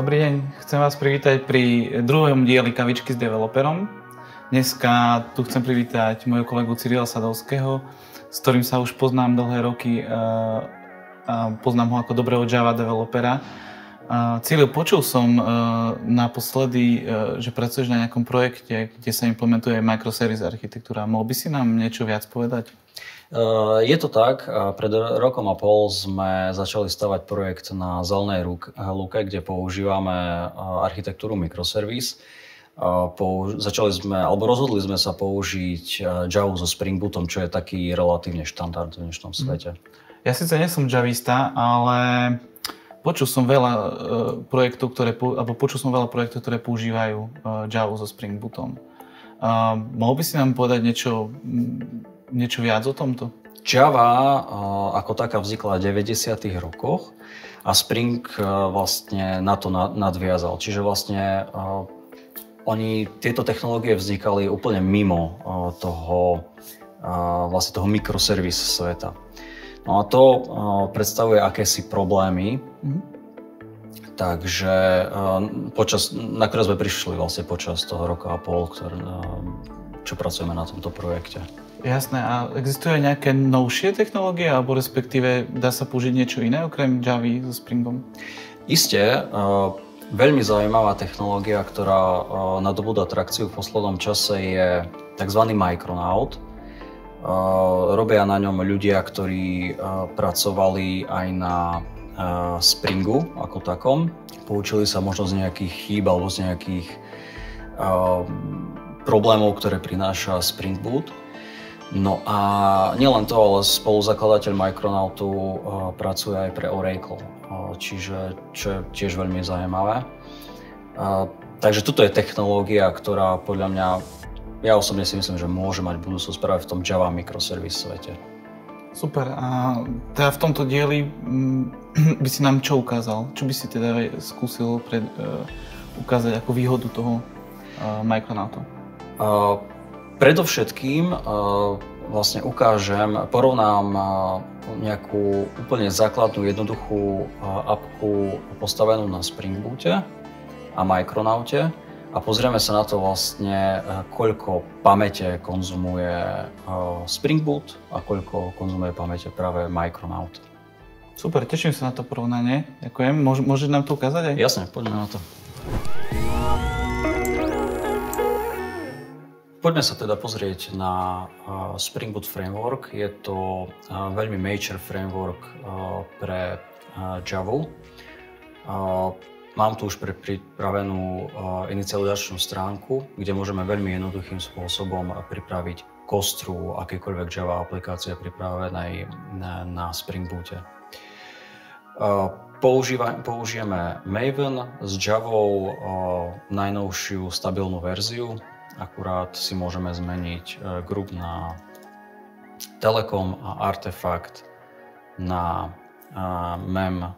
Dobrý deň, chcem vás privítať pri druhom dieli Kavičky s developerom. Dneska tu chcem privítať môjho kolegu Cyrila Sadovského, s ktorým sa už poznám dlhé roky eh, a poznám ho ako dobrého Java developera. Cyril, počul som eh, naposledy, eh, že pracuješ na nejakom projekte, kde sa implementuje microservice architektúra. Mohol by si nám niečo viac povedať? Eh, je to tak. Pred rokom a pol sme začali stavať projekt na zelenej lúke, kde používame architektúru microservice. Začali sme, alebo rozhodli sme sa použiť Java so Spring Bootom, čo je taký relatívne štandard v dnešnom mhm. svete. Ja síce nie som javista, ale počul som veľa projektov, ktoré, alebo počul som veľa projektov, ktoré používajú Java so Spring Bootom. Mohol by si nám povedať niečo niečo viac o tomto? Java ako taká vznikla v 90. rokoch a Spring vlastne na to nadviazal. Čiže vlastne oni, tieto technológie vznikali úplne mimo toho, vlastne toho mikroservis sveta. No a to predstavuje akési problémy, mm-hmm. takže počas, na ktoré sme prišli vlastne počas toho roka a pol, ktoré, čo pracujeme na tomto projekte. Jasné. A existujú nejaké novšie technológie, alebo respektíve dá sa použiť niečo iné okrem Java so Springom? Isté. Uh, veľmi zaujímavá technológia, ktorá uh, nadobúda trakciu v poslednom čase je tzv. Micronaut. Uh, robia na ňom ľudia, ktorí pracovali aj na Springu ako takom. Poučili sa možno z nejakých chýb alebo z nejakých problémov, ktoré prináša Spring Boot. No a nielen to, ale spoluzakladateľ Micronautu uh, pracuje aj pre Oracle, uh, čiže čo je tiež veľmi zaujímavé. Uh, takže toto je technológia, ktorá podľa mňa, ja osobne si myslím, že môže mať budúcnosť práve v tom Java microservice svete. Super. A teda v tomto dieli by si nám čo ukázal? Čo by si teda skúsil pred, uh, ukázať ako výhodu toho uh, Micronautu? Uh, Predovšetkým uh, vlastne ukážem, porovnám uh, nejakú úplne základnú, jednoduchú uh, apku postavenú na Spring Boote a Micronaute a pozrieme sa na to vlastne, koľko pamäte konzumuje Spring Boot a koľko konzumuje pamäte práve Micronaut. Super, teším sa na to porovnanie. Ďakujem. Môžeš nám to ukázať aj? Jasne, poďme na to. Poďme sa teda pozrieť na Spring Boot Framework. Je to veľmi major framework pre Java. Mám tu už pripravenú inicializačnú stránku, kde môžeme veľmi jednoduchým spôsobom pripraviť kostru akékoľvek Java aplikácie pripravenej na Spring Boote. použijeme Maven s Javou najnovšiu stabilnú verziu akurát si môžeme zmeniť e, group na Telekom a Artefakt na e, mem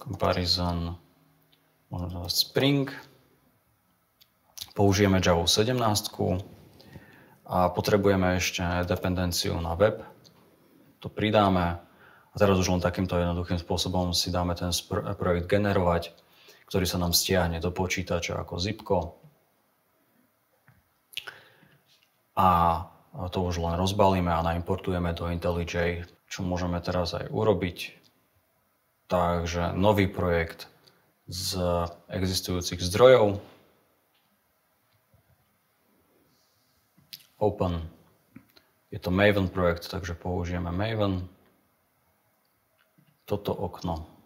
comparison Spring. Použijeme Java 17 a potrebujeme ešte dependenciu na web. To pridáme a teraz už len takýmto jednoduchým spôsobom si dáme ten projekt generovať, ktorý sa nám stiahne do počítača ako zipko a to už len rozbalíme a naimportujeme do IntelliJ, čo môžeme teraz aj urobiť. Takže nový projekt z existujúcich zdrojov. Open. Je to Maven projekt, takže použijeme Maven. Toto okno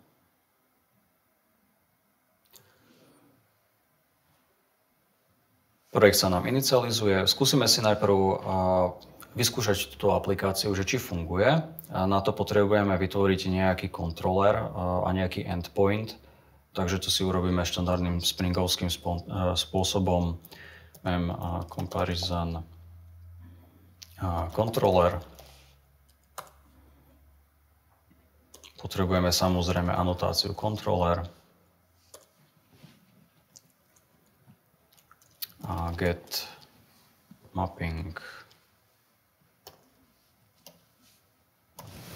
Projekt sa nám inicializuje. Skúsime si najprv vyskúšať túto aplikáciu, že či funguje. Na to potrebujeme vytvoriť nejaký kontroler a nejaký endpoint. Takže to si urobíme štandardným springovským spôsobom. Mem comparison controller. Potrebujeme samozrejme anotáciu controller. a get mapping.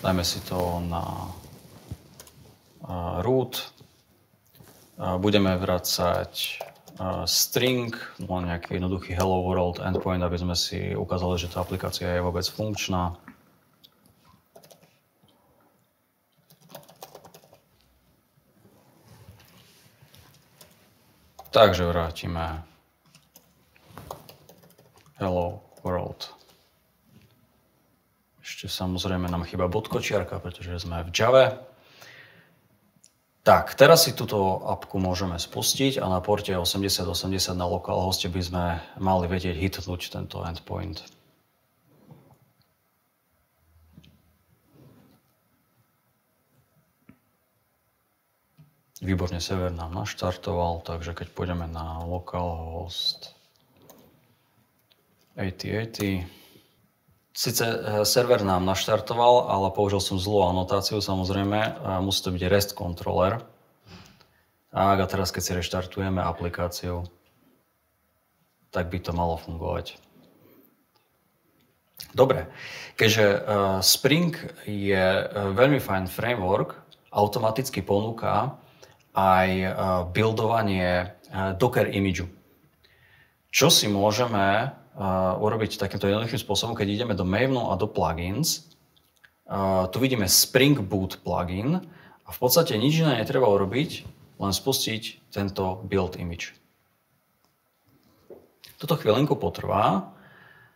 Dajme si to na root budeme vracať string, len nejaký jednoduchý hello world endpoint, aby sme si ukázali, že tá aplikácia je vôbec funkčná. Takže vrátime hello world. Ešte samozrejme nám chyba bodkočiarka, pretože sme v Java. Tak, teraz si túto apku môžeme spustiť a na porte 8080 na localhoste by sme mali vedieť hitnúť tento endpoint. Výborne, server nám naštartoval, takže keď pôjdeme na localhost 8080, Sice eh, server nám naštartoval, ale použil som zlú anotáciu samozrejme. Musí to byť REST controller. Tak a teraz keď si reštartujeme aplikáciu, tak by to malo fungovať. Dobre, keďže uh, Spring je uh, veľmi fajn framework, automaticky ponúka aj buildovanie Docker imidžu. Čo si môžeme urobiť takýmto jednoduchým spôsobom, keď ideme do Mavenu a do plugins. Uh, tu vidíme Spring Boot plugin a v podstate nič iné netreba urobiť, len spustiť tento build image. Toto chvíľinku potrvá,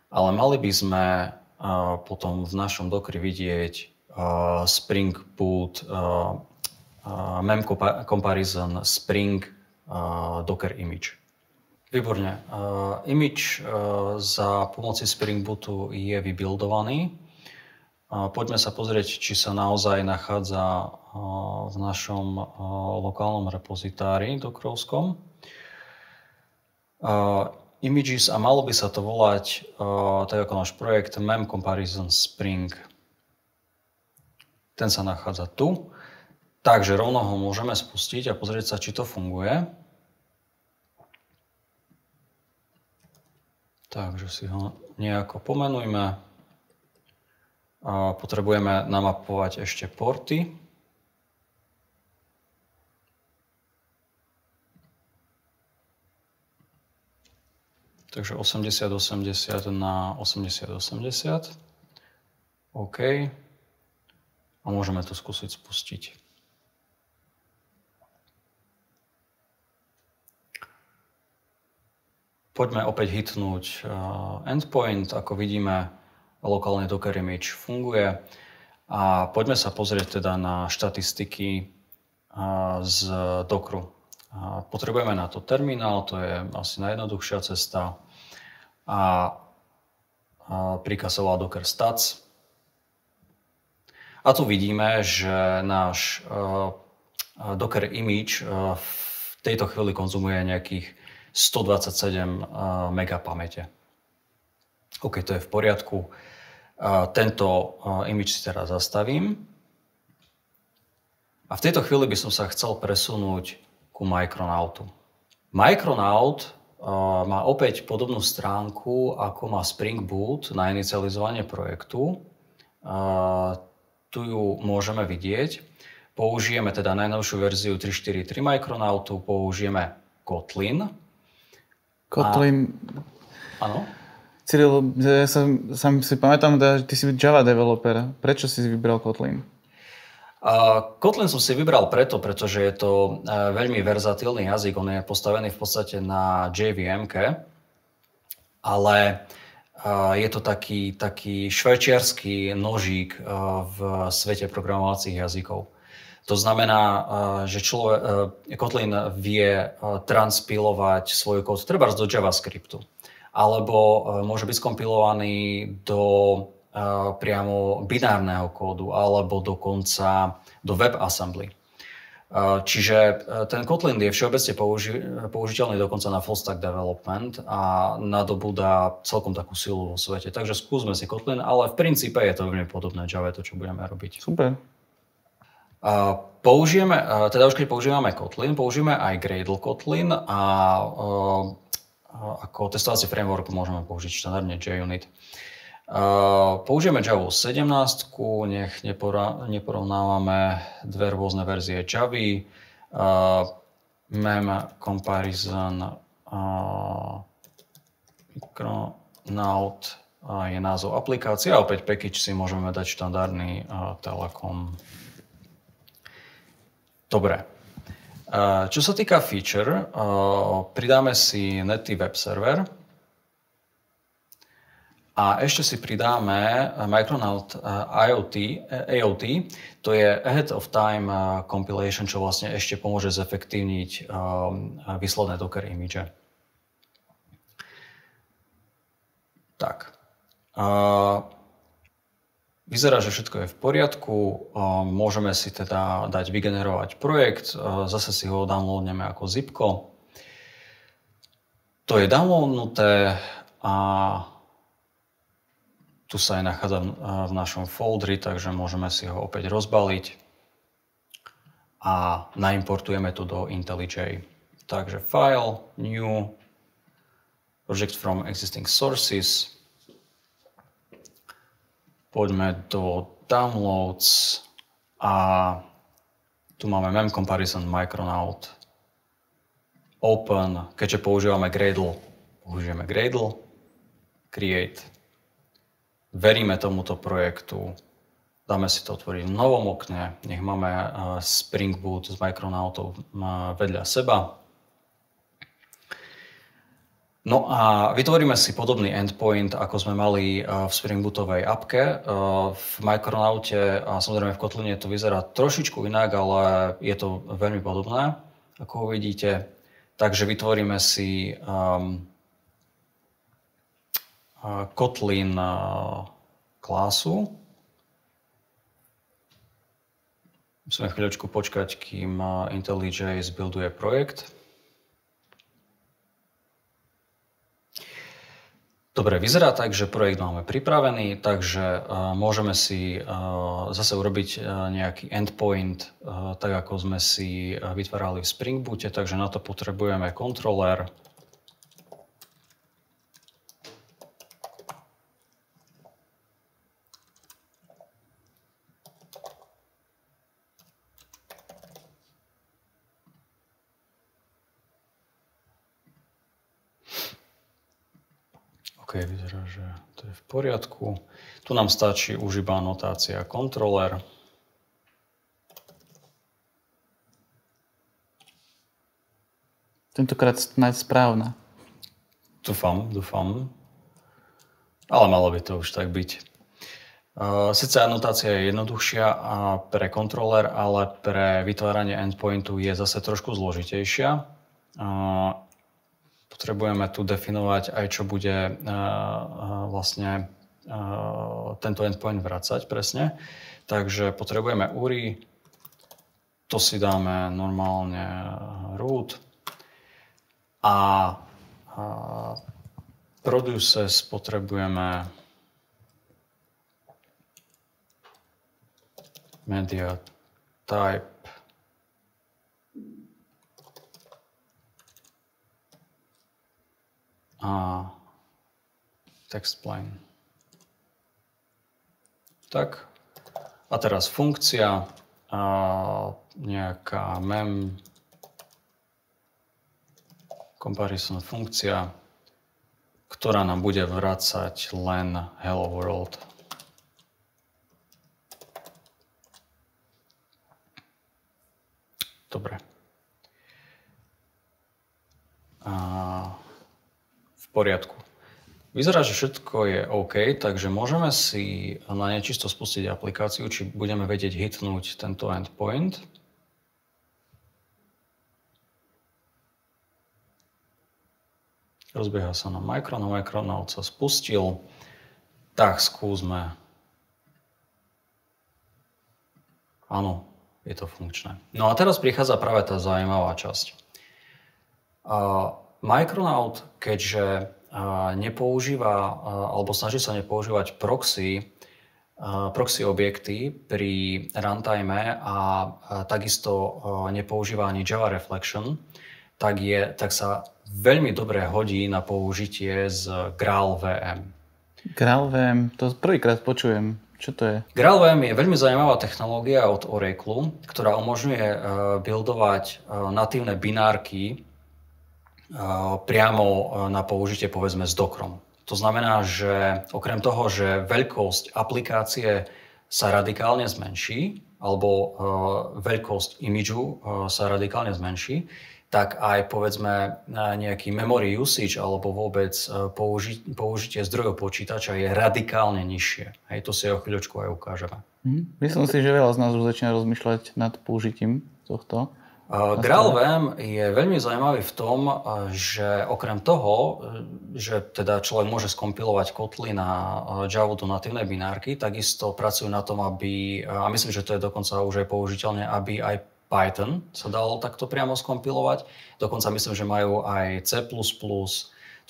ale mali by sme uh, potom v našom Dockeri vidieť uh, Spring Boot mem comparison Spring Docker image. Výborne. Uh, image uh, za pomoci Spring Bootu je vybuildovaný. Uh, poďme sa pozrieť, či sa naozaj nachádza uh, v našom uh, lokálnom repozitári dokrovskom. Uh, images a malo by sa to volať, uh, tak ako náš projekt, Mem Comparison Spring. Ten sa nachádza tu. Takže rovno ho môžeme spustiť a pozrieť sa, či to funguje. Takže si ho nejako pomenujme. A potrebujeme namapovať ešte porty. Takže 80-80 na 80-80. OK. A môžeme to skúsiť spustiť. Poďme opäť hitnúť eh, endpoint. Ako vidíme, lokálny Docker image funguje. A poďme sa pozrieť teda na štatistiky eh, z Dockeru. Potrebujeme na to terminál, to je asi najjednoduchšia cesta. A príkaz sa Docker stats. A tu vidíme, že náš eh, Docker image v tejto chvíli konzumuje nejakých 127 MB pamäte. OK, to je v poriadku. Tento image si teraz zastavím. A v tejto chvíli by som sa chcel presunúť ku Micronautu. Micronaut má opäť podobnú stránku, ako má Spring Boot na inicializovanie projektu. Tu ju môžeme vidieť. Použijeme teda najnovšiu verziu 3.4.3 Micronautu, použijeme Kotlin, Kotlin. Áno. Cyril, ja sa, sa si pamätám, že ty si Java developer. Prečo si vybral Kotlin? Uh, Kotlin som si vybral preto, pretože je to uh, veľmi verzatilný jazyk. On je postavený v podstate na JVM, ale uh, je to taký, taký švajčiarsky nožík uh, v svete programovacích jazykov. To znamená, eh, že človek, eh, Kotlin vie eh, transpilovať svoj kód treba do JavaScriptu, alebo môže byť skompilovaný do priamo binárneho kódu, alebo dokonca do WebAssembly. Čiže ten Kotlin je všeobecne použi- použiteľný dokonca na full stack development a nadobúda celkom takú silu vo svete. Takže skúsme si Kotlin, ale v princípe je to veľmi podobné Java, to čo budeme robiť. Super. Použijeme, teda už keď používame Kotlin, použijeme aj Gradle Kotlin a ako testovací framework môžeme použiť štandardne JUnit. Použijeme Java 17, nech neporovnávame dve rôzne verzie Java. mem comparison Micronaut je názov aplikácie a opäť package si môžeme dať štandardný Telekom. Dobre. Uh, čo sa týka feature, uh, pridáme si Netty web server, a ešte si pridáme Micronaut eh, IoT, eh, AOT, to je Ahead of Time eh, Compilation, čo vlastne ešte pomôže zefektívniť výsledné Docker image. Tak. Vyzerá, že všetko je v poriadku. Môžeme si teda dať vygenerovať projekt. Zase si ho downloadneme ako zipko. To je downloadnuté a tu sa aj nachádza v našom foldri, takže môžeme si ho opäť rozbaliť a naimportujeme to do IntelliJ. Takže file, new, project from existing sources. Poďme do downloads a tu máme mem comparison Micronaut. Open, keďže používame Gradle, použijeme Gradle, create veríme tomuto projektu, dáme si to otvoriť v novom okne, nech máme eh, Spring Boot s Micronautom eh, vedľa seba. No a vytvoríme si podobný endpoint, ako sme mali eh, v Spring Bootovej appke. V Micronaute a samozrejme v Kotline to vyzerá trošičku inak, ale je to veľmi podobné, ako uvidíte. Takže vytvoríme si um, Kotlin klásu. Musíme chvíľočku počkať, kým IntelliJ zbuilduje projekt. Dobre, vyzerá tak, že projekt máme pripravený, takže uh, môžeme si uh, zase urobiť uh, nejaký endpoint, tak ako sme si vytvárali v Spring Boote, takže na to potrebujeme kontroler, OK, vyzerá, že to je v poriadku. Tu nám stačí už iba notácia kontroler. Tentokrát snáď správna. Dúfam, dúfam. Ale malo by to už tak byť. Sice anotácia je jednoduchšia pre kontroler, ale pre vytváranie endpointu je zase trošku zložitejšia potrebujeme tu definovať aj, čo bude uh, uh, vlastne uh, tento endpoint vracať presne. Takže potrebujeme URI, to si dáme normálne root a produces potrebujeme media type a text plane. Tak. A teraz funkcia, a nejaká mem, comparison funkcia, ktorá nám bude vracať len hello world. Dobre. A poriadku. Vyzerá, že všetko je OK, takže môžeme si na nečisto spustiť aplikáciu, či budeme vedieť hitnúť tento endpoint. Rozbieha sa na Micron, na Micronaut sa spustil. Tak, skúsme. Áno, je to funkčné. No a teraz prichádza práve tá zaujímavá časť. Uh, Micronaut, keďže nepoužíva alebo snaží sa nepoužívať proxy, proxy objekty pri runtime a takisto nepoužíva ani Java Reflection, tak, je, tak sa veľmi dobre hodí na použitie z Graal VM. Graal VM, to prvýkrát počujem. Čo to je? GraalVM je veľmi zaujímavá technológia od Oracle, ktorá umožňuje buildovať natívne binárky priamo na použitie povedzme s Dockerom. To znamená, že okrem toho, že veľkosť aplikácie sa radikálne zmenší, alebo uh, veľkosť imidžu sa radikálne zmenší, tak aj povedzme nejaký memory usage alebo vôbec e, použi- použitie zdrojov počítača je radikálne nižšie. Hej, to si o chvíľočku aj ukážeme. Hmm. Myslím si, že veľa z nás už začína rozmýšľať nad použitím tohto. GraalVM je veľmi zaujímavý v tom, že okrem toho, že teda človek môže skompilovať kotly na Java do natívnej binárky, takisto pracujú na tom, aby, a myslím, že to je dokonca už aj použiteľné, aby aj Python sa dalo takto priamo skompilovať. Dokonca myslím, že majú aj C++.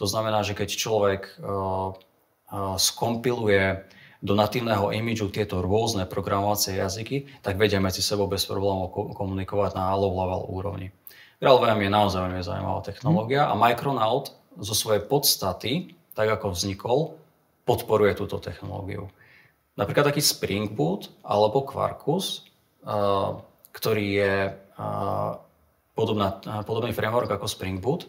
To znamená, že keď človek skompiluje do natívneho imidžu tieto rôzne programovacie jazyky, tak vedia medzi sebou bez problémov komunikovať na low level úrovni. GraalVM je naozaj veľmi zaujímavá technológia a Micronaut zo svojej podstaty, tak ako vznikol, podporuje túto technológiu. Napríklad taký Spring Boot alebo Quarkus uh, ktorý je podobná, podobný framework ako Spring Boot,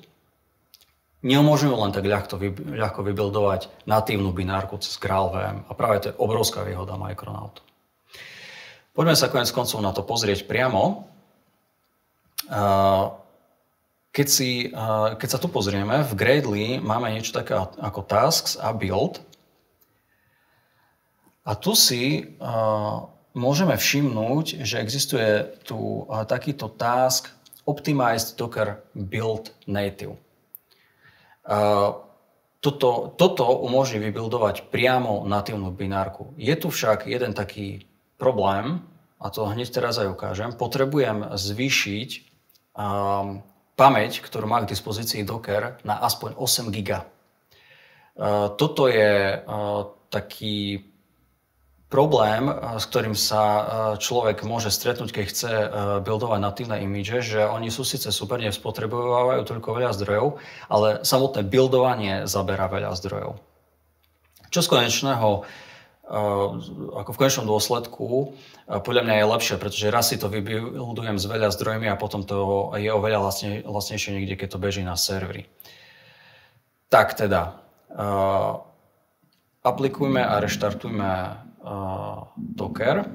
neumožňujú len tak ľahko, ľahko vybuildovať natívnu binárku cez GraalVM. A práve to je obrovská výhoda Micronaut. Poďme sa konec koncov na to pozrieť priamo. Keď, si, keď sa tu pozrieme, v Gradely máme niečo také ako tasks a build. A tu si môžeme všimnúť, že existuje tu takýto task Optimized Docker Build Native. Toto, toto umožní vybuildovať priamo natívnu binárku. Je tu však jeden taký problém, a to hneď teraz aj ukážem. Potrebujem zvýšiť um, pamäť, ktorú má k dispozícii Docker, na aspoň 8 GB. Uh, toto je uh, taký problém, eh, s ktorým sa eh, človek môže stretnúť, keď chce eh, buildovať natívne imidže, že oni sú síce super, nespotrebovávajú toľko veľa zdrojov, ale samotné buildovanie zaberá veľa zdrojov. Čo z konečného, ako v konečnom dôsledku, podľa mňa je lepšie, pretože raz si to vybuildujem s veľa zdrojmi a potom to je oveľa vlastne, vlastnejšie niekde, keď to beží na servery. Tak teda, aplikujme a reštartujme Docker.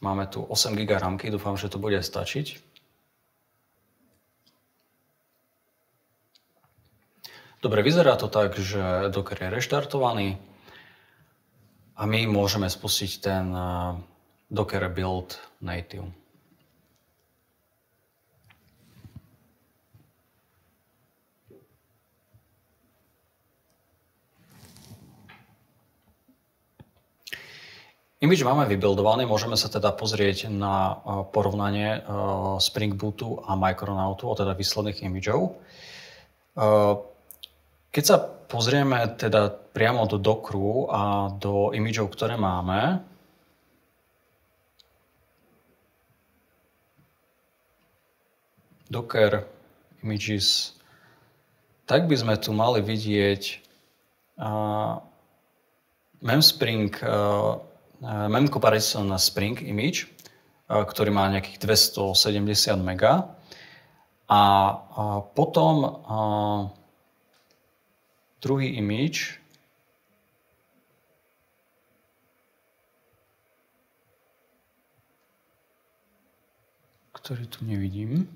Máme tu 8 GB ramky, dúfam, že to bude stačiť. Dobre, vyzerá to tak, že Docker je reštartovaný a my môžeme spustiť ten Docker build native. Image máme vybuildovaný, môžeme sa teda pozrieť na porovnanie Spring Bootu a Micronautu, teda výsledných imidžov. Keď sa pozrieme teda priamo do Dockeru a do imidžov, ktoré máme, Docker images, tak by sme tu mali vidieť uh, Memspring uh, Mám comparison na Spring Image, ktorý má nejakých 270 MB. A potom druhý image, ktorý tu nevidím.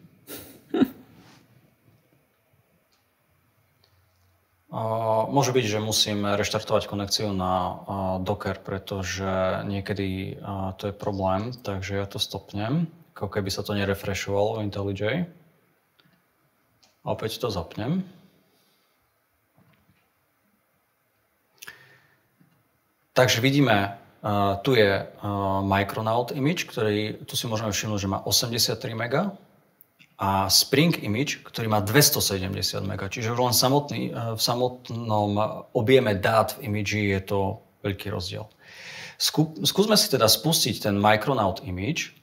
Môže byť, že musím reštartovať konekciu na Docker, pretože niekedy to je problém, takže ja to stopnem, ako keby sa to nerefreshovalo v IntelliJ. A opäť to zapnem. Takže vidíme, tu je Micronaut image, ktorý tu si môžeme všimnúť, že má 83 MB a Spring Image, ktorý má 270 MB. Čiže len samotný, eh, v samotnom objeme dát v imidži je to veľký rozdiel. Skúsme si teda spustiť ten Micronaut Image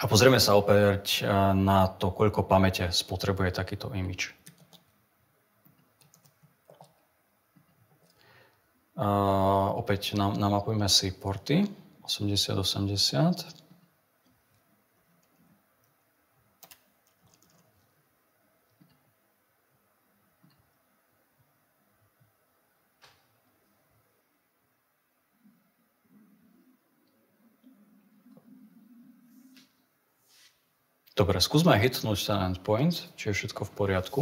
a pozrieme sa opäť eh, na to, koľko pamäte spotrebuje takýto image. Uh, opäť namapujme si porty 80-80. Dobre, skúsme hitnúť ten endpoint, či je všetko v poriadku.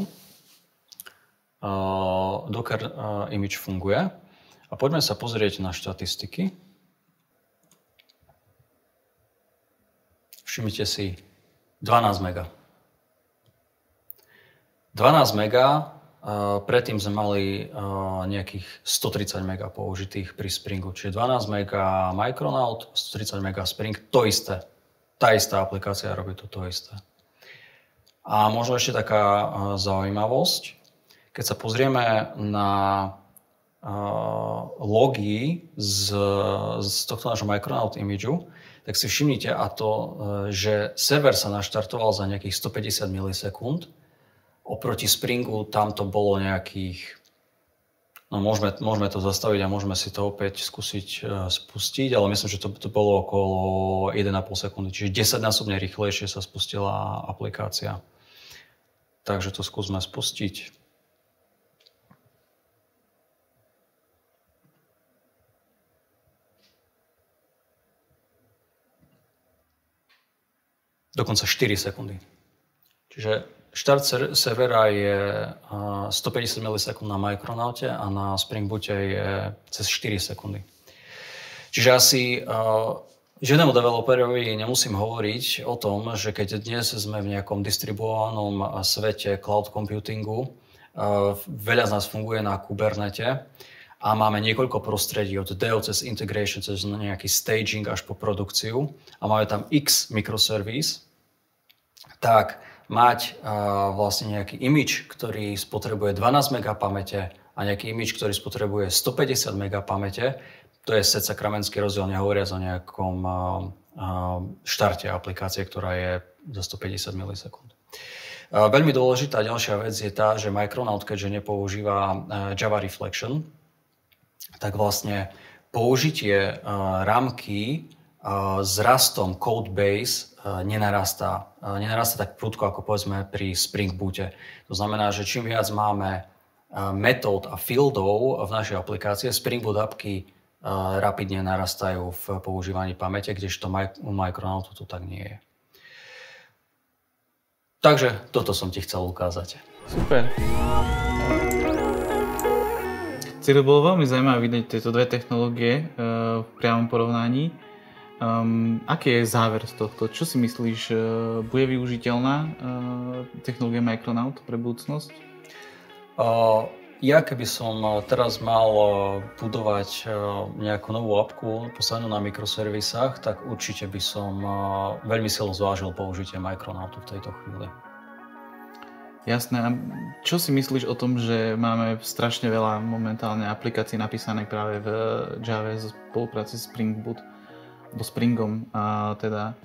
Uh, Docker uh, image funguje. A poďme sa pozrieť na štatistiky. Všimnite si 12 mega. 12 mega, uh, predtým sme mali uh, nejakých 130 mega použitých pri Springu. Čiže 12 mega Micronaut, 130 mega Spring, to isté tá istá aplikácia robí to, isté. A možno ešte taká zaujímavosť. Keď sa pozrieme na logy z, z tohto nášho Micronaut imageu, tak si všimnite a to, e, že server sa naštartoval za nejakých 150 milisekúnd. Oproti Springu tam to bolo nejakých No môžeme, môžeme to zastaviť a môžeme si to opäť skúsiť uh, spustiť, ale myslím, že to, to bolo okolo 1,5 sekundy, čiže 10 násobne rýchlejšie sa spustila aplikácia. Takže to skúsme spustiť. Dokonca 4 sekundy. Čiže Štart servera je 150 milisekúnd na Micronaute a na Spring Boote je cez 4 sekundy. Čiže asi žiadnemu developerovi nemusím hovoriť o tom, že keď dnes sme v nejakom distribuovanom svete cloud computingu, veľa z nás funguje na Kubernete a máme niekoľko prostredí od DEO cez integration, cez nejaký staging až po produkciu a máme tam x mikroservis, tak mať uh, vlastne nejaký imič, ktorý spotrebuje 12 MB pamäte a nejaký imič, ktorý spotrebuje 150 MB pamäte, to je set sakramenský rozdiel, nehovoriac o nejakom uh, štarte aplikácie, ktorá je za 150 milisekúnd. Veľmi dôležitá ďalšia vec je tá, že Micronaut, keďže nepoužíva Java Reflection, tak vlastne použitie rámky s rastom Codebase nenarastá. Nenarastá tak prudko ako povedzme pri Spring Boote. To znamená, že čím viac máme metód a fieldov v našej aplikácie, Spring Boot apky rapidne narastajú v používaní pamäte, kdežto u Micronautu to tak nie je. Takže toto som ti chcel ukázať. Super. Cyril, bolo veľmi zaujímavé vidieť tieto dve technológie v priamom porovnaní. Um, aký je záver z tohto? Čo si myslíš, uh, bude využiteľná uh, technológia Micronaut pre budúcnosť? Uh, ja keby som teraz mal budovať nejakú novú apku postavenú na mikroservisách, tak určite by som veľmi silno zvážil použitie Micronautu v tejto chvíli. Jasné. A čo si myslíš o tom, že máme strašne veľa momentálne aplikácií napísaných práve v Java v spolupráci s Spring Boot? Alebo Springom a teda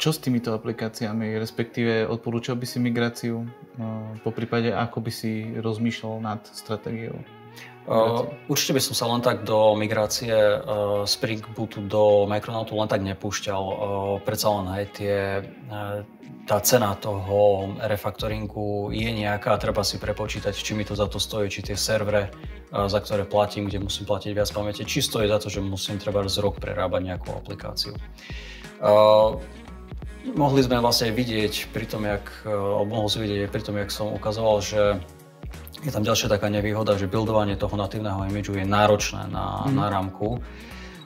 čo s týmito aplikáciami, respektíve odporúčal by si migráciu, po prípade ako by si rozmýšľal nad stratégiou? Uh, určite by som sa len tak do migrácie uh, Spring Bootu do Micronautu len tak nepúšťal. Uh, predsa len hej, tie, uh, tá cena toho refaktoringu je nejaká, treba si prepočítať, či mi to za to stojí, či tie servere, za ktoré platím, kde musím platiť viac pamäte, či stojí za to, že musím treba z rok prerábať nejakú aplikáciu. Uh, mohli sme vlastne vidieť pri tom, jak, uh, mohol si vidieť pri tom, jak som ukazoval, že je tam ďalšia taká nevýhoda, že buildovanie toho natívneho imidžu je náročné na, mm. na rámku.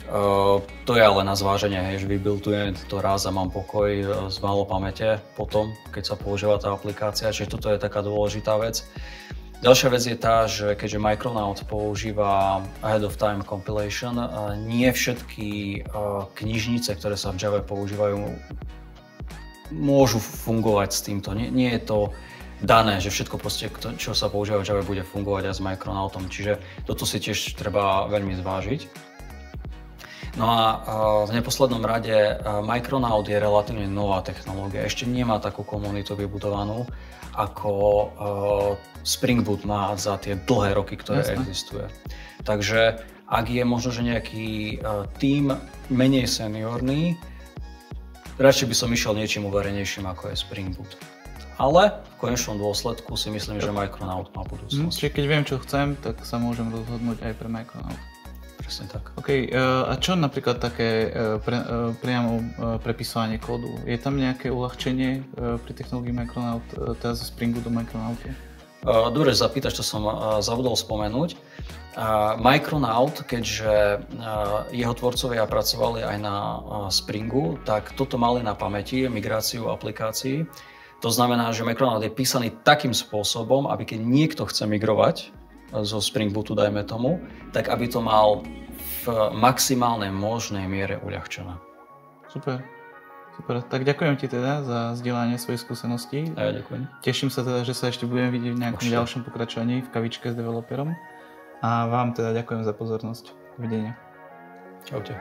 Uh, to je ale na zváženie, hej, že vybuildujem to raz a mám pokoj uh, z málo pamäte potom, keď sa používa tá aplikácia, čiže toto je taká dôležitá vec. Ďalšia vec je tá, že keďže Micronaut používa Ahead of Time Compilation, uh, nie všetky uh, knižnice, ktoré sa v Java používajú, môžu fungovať s týmto. Nie, nie je to dané, že všetko proste, čo sa používa v Java, bude fungovať aj s Micronautom. Čiže toto si tiež treba veľmi zvážiť. No a v neposlednom rade Micronaut je relatívne nová technológia. Ešte nemá takú komunitu vybudovanú, ako Spring Boot má za tie dlhé roky, ktoré Jasne. existuje. Takže Ak je možno, že nejaký tím menej seniorný, radšej by som išiel niečím uverenejším ako je Spring Boot. Ale v konečnom dôsledku si myslím, že Micronaut má budúcnosť. Hm, čiže keď viem, čo chcem, tak sa môžem rozhodnúť aj pre Micronaut. Presne tak. OK, uh, a čo napríklad také uh, pre, uh, priamo prepisovanie kódu? Je tam nejaké uľahčenie pri technológii Micronaut, teda zo Springu do Micronautu? Dobre, zapýtaš, čo som zabudol spomenúť. Micronaut, keďže jeho tvorcovia pracovali aj na Springu, tak toto mali na pamäti, migráciu aplikácií. To znamená, že Micronaut je písaný takým spôsobom, aby keď niekto chce migrovať zo Spring Bootu, dajme tomu, tak aby to mal v maximálnej možnej miere uľahčené. Super. Super. Tak ďakujem ti teda za zdieľanie svojich skúseností. A ja ďakujem. Teším sa teda, že sa ešte budeme vidieť v nejakom Určite. ďalšom pokračovaní v kavičke s developerom. A vám teda ďakujem za pozornosť. Videnia. Čaute.